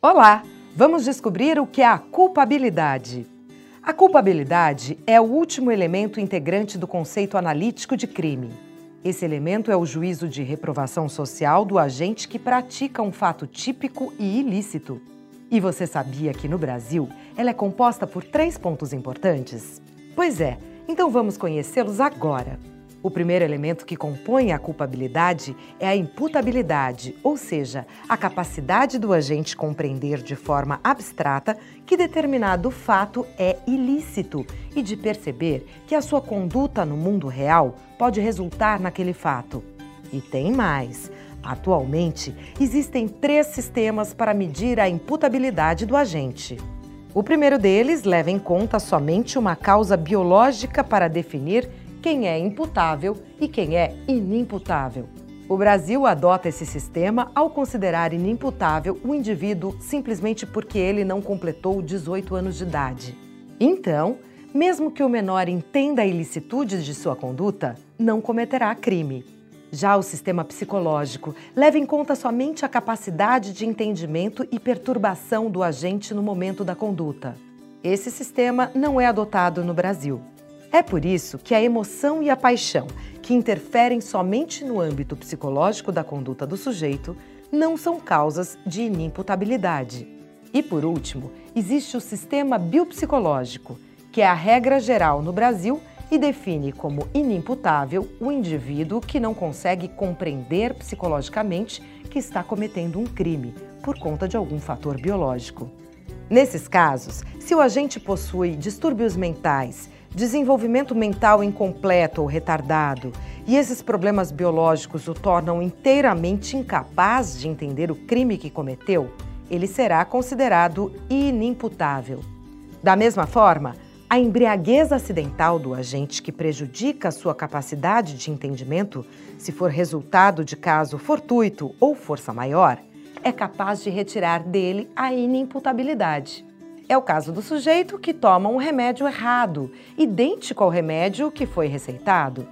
Olá! Vamos descobrir o que é a culpabilidade. A culpabilidade é o último elemento integrante do conceito analítico de crime. Esse elemento é o juízo de reprovação social do agente que pratica um fato típico e ilícito. E você sabia que no Brasil ela é composta por três pontos importantes? Pois é, então vamos conhecê-los agora. O primeiro elemento que compõe a culpabilidade é a imputabilidade, ou seja, a capacidade do agente compreender de forma abstrata que determinado fato é ilícito e de perceber que a sua conduta no mundo real pode resultar naquele fato. E tem mais. Atualmente, existem três sistemas para medir a imputabilidade do agente. O primeiro deles leva em conta somente uma causa biológica para definir quem é imputável e quem é inimputável. O Brasil adota esse sistema ao considerar inimputável o indivíduo simplesmente porque ele não completou 18 anos de idade. Então, mesmo que o menor entenda a ilicitude de sua conduta, não cometerá crime. Já o sistema psicológico leva em conta somente a capacidade de entendimento e perturbação do agente no momento da conduta. Esse sistema não é adotado no Brasil. É por isso que a emoção e a paixão, que interferem somente no âmbito psicológico da conduta do sujeito, não são causas de inimputabilidade. E por último, existe o sistema biopsicológico, que é a regra geral no Brasil e define como inimputável o indivíduo que não consegue compreender psicologicamente que está cometendo um crime por conta de algum fator biológico. Nesses casos, se o agente possui distúrbios mentais desenvolvimento mental incompleto ou retardado, e esses problemas biológicos o tornam inteiramente incapaz de entender o crime que cometeu, ele será considerado inimputável. Da mesma forma, a embriaguez acidental do agente que prejudica a sua capacidade de entendimento, se for resultado de caso fortuito ou força maior, é capaz de retirar dele a inimputabilidade. É o caso do sujeito que toma um remédio errado, idêntico ao remédio que foi receitado.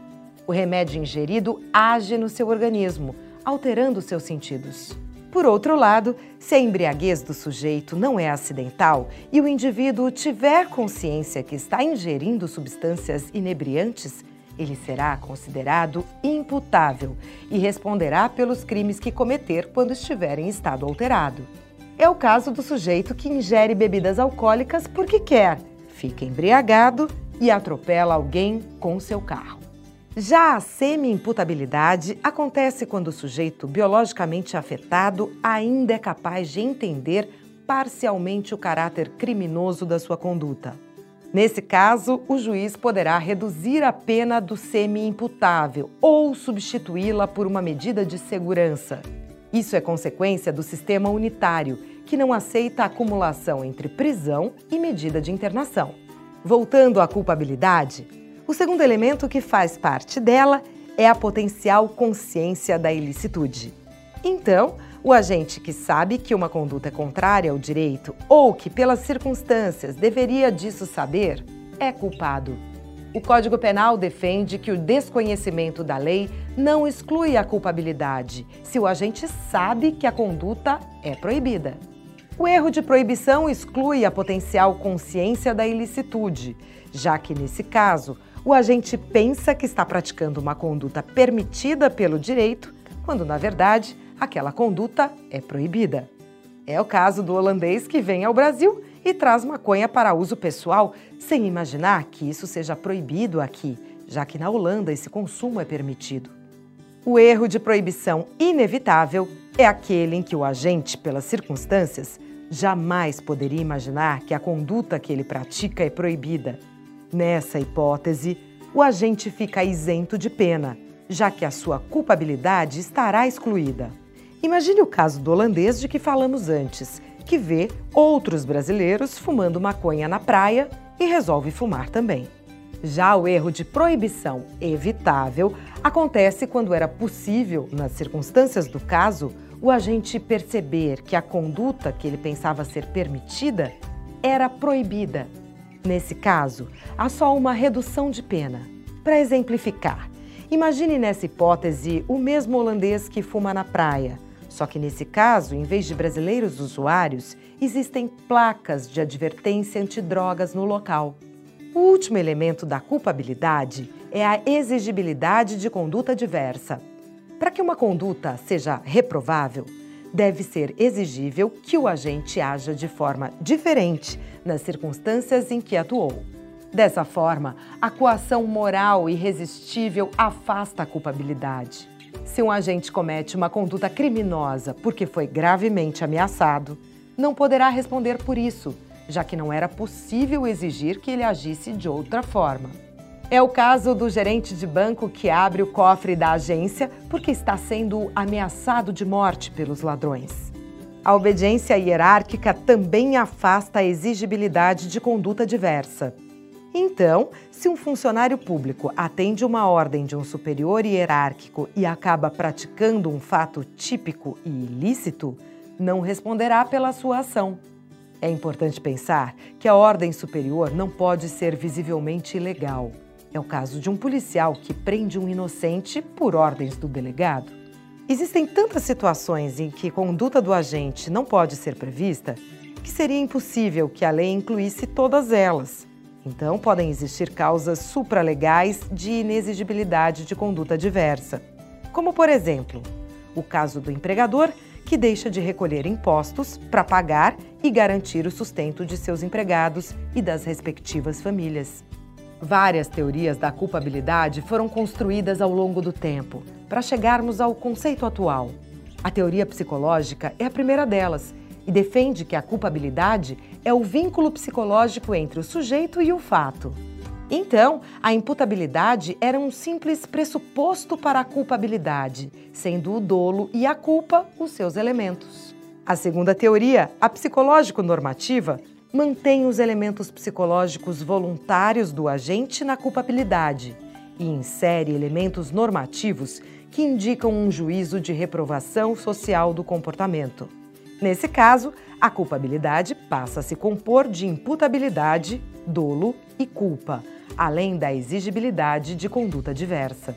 O remédio ingerido age no seu organismo, alterando seus sentidos. Por outro lado, se a embriaguez do sujeito não é acidental e o indivíduo tiver consciência que está ingerindo substâncias inebriantes, ele será considerado imputável e responderá pelos crimes que cometer quando estiver em estado alterado. É o caso do sujeito que ingere bebidas alcoólicas porque quer, fica embriagado e atropela alguém com seu carro. Já a semi-imputabilidade acontece quando o sujeito biologicamente afetado ainda é capaz de entender parcialmente o caráter criminoso da sua conduta. Nesse caso, o juiz poderá reduzir a pena do semi-imputável ou substituí-la por uma medida de segurança, isso é consequência do sistema unitário, que não aceita a acumulação entre prisão e medida de internação. Voltando à culpabilidade, o segundo elemento que faz parte dela é a potencial consciência da ilicitude. Então, o agente que sabe que uma conduta é contrária ao direito ou que, pelas circunstâncias, deveria disso saber, é culpado. O Código Penal defende que o desconhecimento da lei não exclui a culpabilidade, se o agente sabe que a conduta é proibida. O erro de proibição exclui a potencial consciência da ilicitude, já que, nesse caso, o agente pensa que está praticando uma conduta permitida pelo direito, quando, na verdade, aquela conduta é proibida. É o caso do holandês que vem ao Brasil e traz maconha para uso pessoal, sem imaginar que isso seja proibido aqui, já que na Holanda esse consumo é permitido. O erro de proibição inevitável é aquele em que o agente, pelas circunstâncias, jamais poderia imaginar que a conduta que ele pratica é proibida. Nessa hipótese, o agente fica isento de pena, já que a sua culpabilidade estará excluída. Imagine o caso do holandês de que falamos antes, que vê outros brasileiros fumando maconha na praia e resolve fumar também. Já o erro de proibição evitável acontece quando era possível, nas circunstâncias do caso, o agente perceber que a conduta que ele pensava ser permitida era proibida. Nesse caso, há só uma redução de pena. Para exemplificar, imagine nessa hipótese o mesmo holandês que fuma na praia Só que nesse caso, em vez de brasileiros usuários, existem placas de advertência antidrogas no local. O último elemento da culpabilidade é a exigibilidade de conduta diversa. Para que uma conduta seja reprovável, deve ser exigível que o agente haja de forma diferente nas circunstâncias em que atuou. Dessa forma, a coação moral irresistível afasta a culpabilidade. Se um agente comete uma conduta criminosa porque foi gravemente ameaçado, não poderá responder por isso, já que não era possível exigir que ele agisse de outra forma. É o caso do gerente de banco que abre o cofre da agência porque está sendo ameaçado de morte pelos ladrões. A obediência hierárquica também afasta a exigibilidade de conduta diversa. Então, se um funcionário público atende uma ordem de um superior hierárquico e acaba praticando um fato típico e ilícito, não responderá pela sua ação. É importante pensar que a ordem superior não pode ser visivelmente ilegal. É o caso de um policial que prende um inocente por ordens do delegado. Existem tantas situações em que conduta do agente não pode ser prevista que seria impossível que a lei incluísse todas elas. Então, podem existir causas supralegais de inexigibilidade de conduta diversa. Como, por exemplo, o caso do empregador que deixa de recolher impostos para pagar e garantir o sustento de seus empregados e das respectivas famílias. Várias teorias da culpabilidade foram construídas ao longo do tempo para chegarmos ao conceito atual. A teoria psicológica é a primeira delas e defende que a culpabilidade é o vínculo psicológico entre o sujeito e o fato. Então, a imputabilidade era um simples pressuposto para a culpabilidade, sendo o dolo e a culpa os seus elementos. A segunda teoria, a psicológico-normativa, mantém os elementos psicológicos voluntários do agente na culpabilidade e insere elementos normativos que indicam um juízo de reprovação social do comportamento. Nesse caso, a culpabilidade passa a se compor de imputabilidade, dolo e culpa além da exigibilidade de conduta diversa.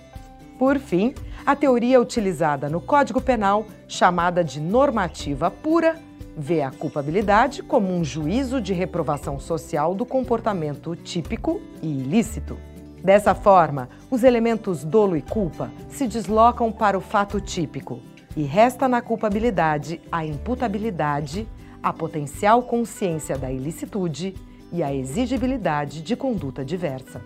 Por fim, a teoria utilizada no Código Penal, chamada de normativa pura, vê a culpabilidade como um juízo de reprovação social do comportamento típico e ilícito. Dessa forma, os elementos dolo e culpa se deslocam para o fato típico e resta na culpabilidade a imputabilidade, a potencial consciência da ilicitude e a exigibilidade de conduta diversa.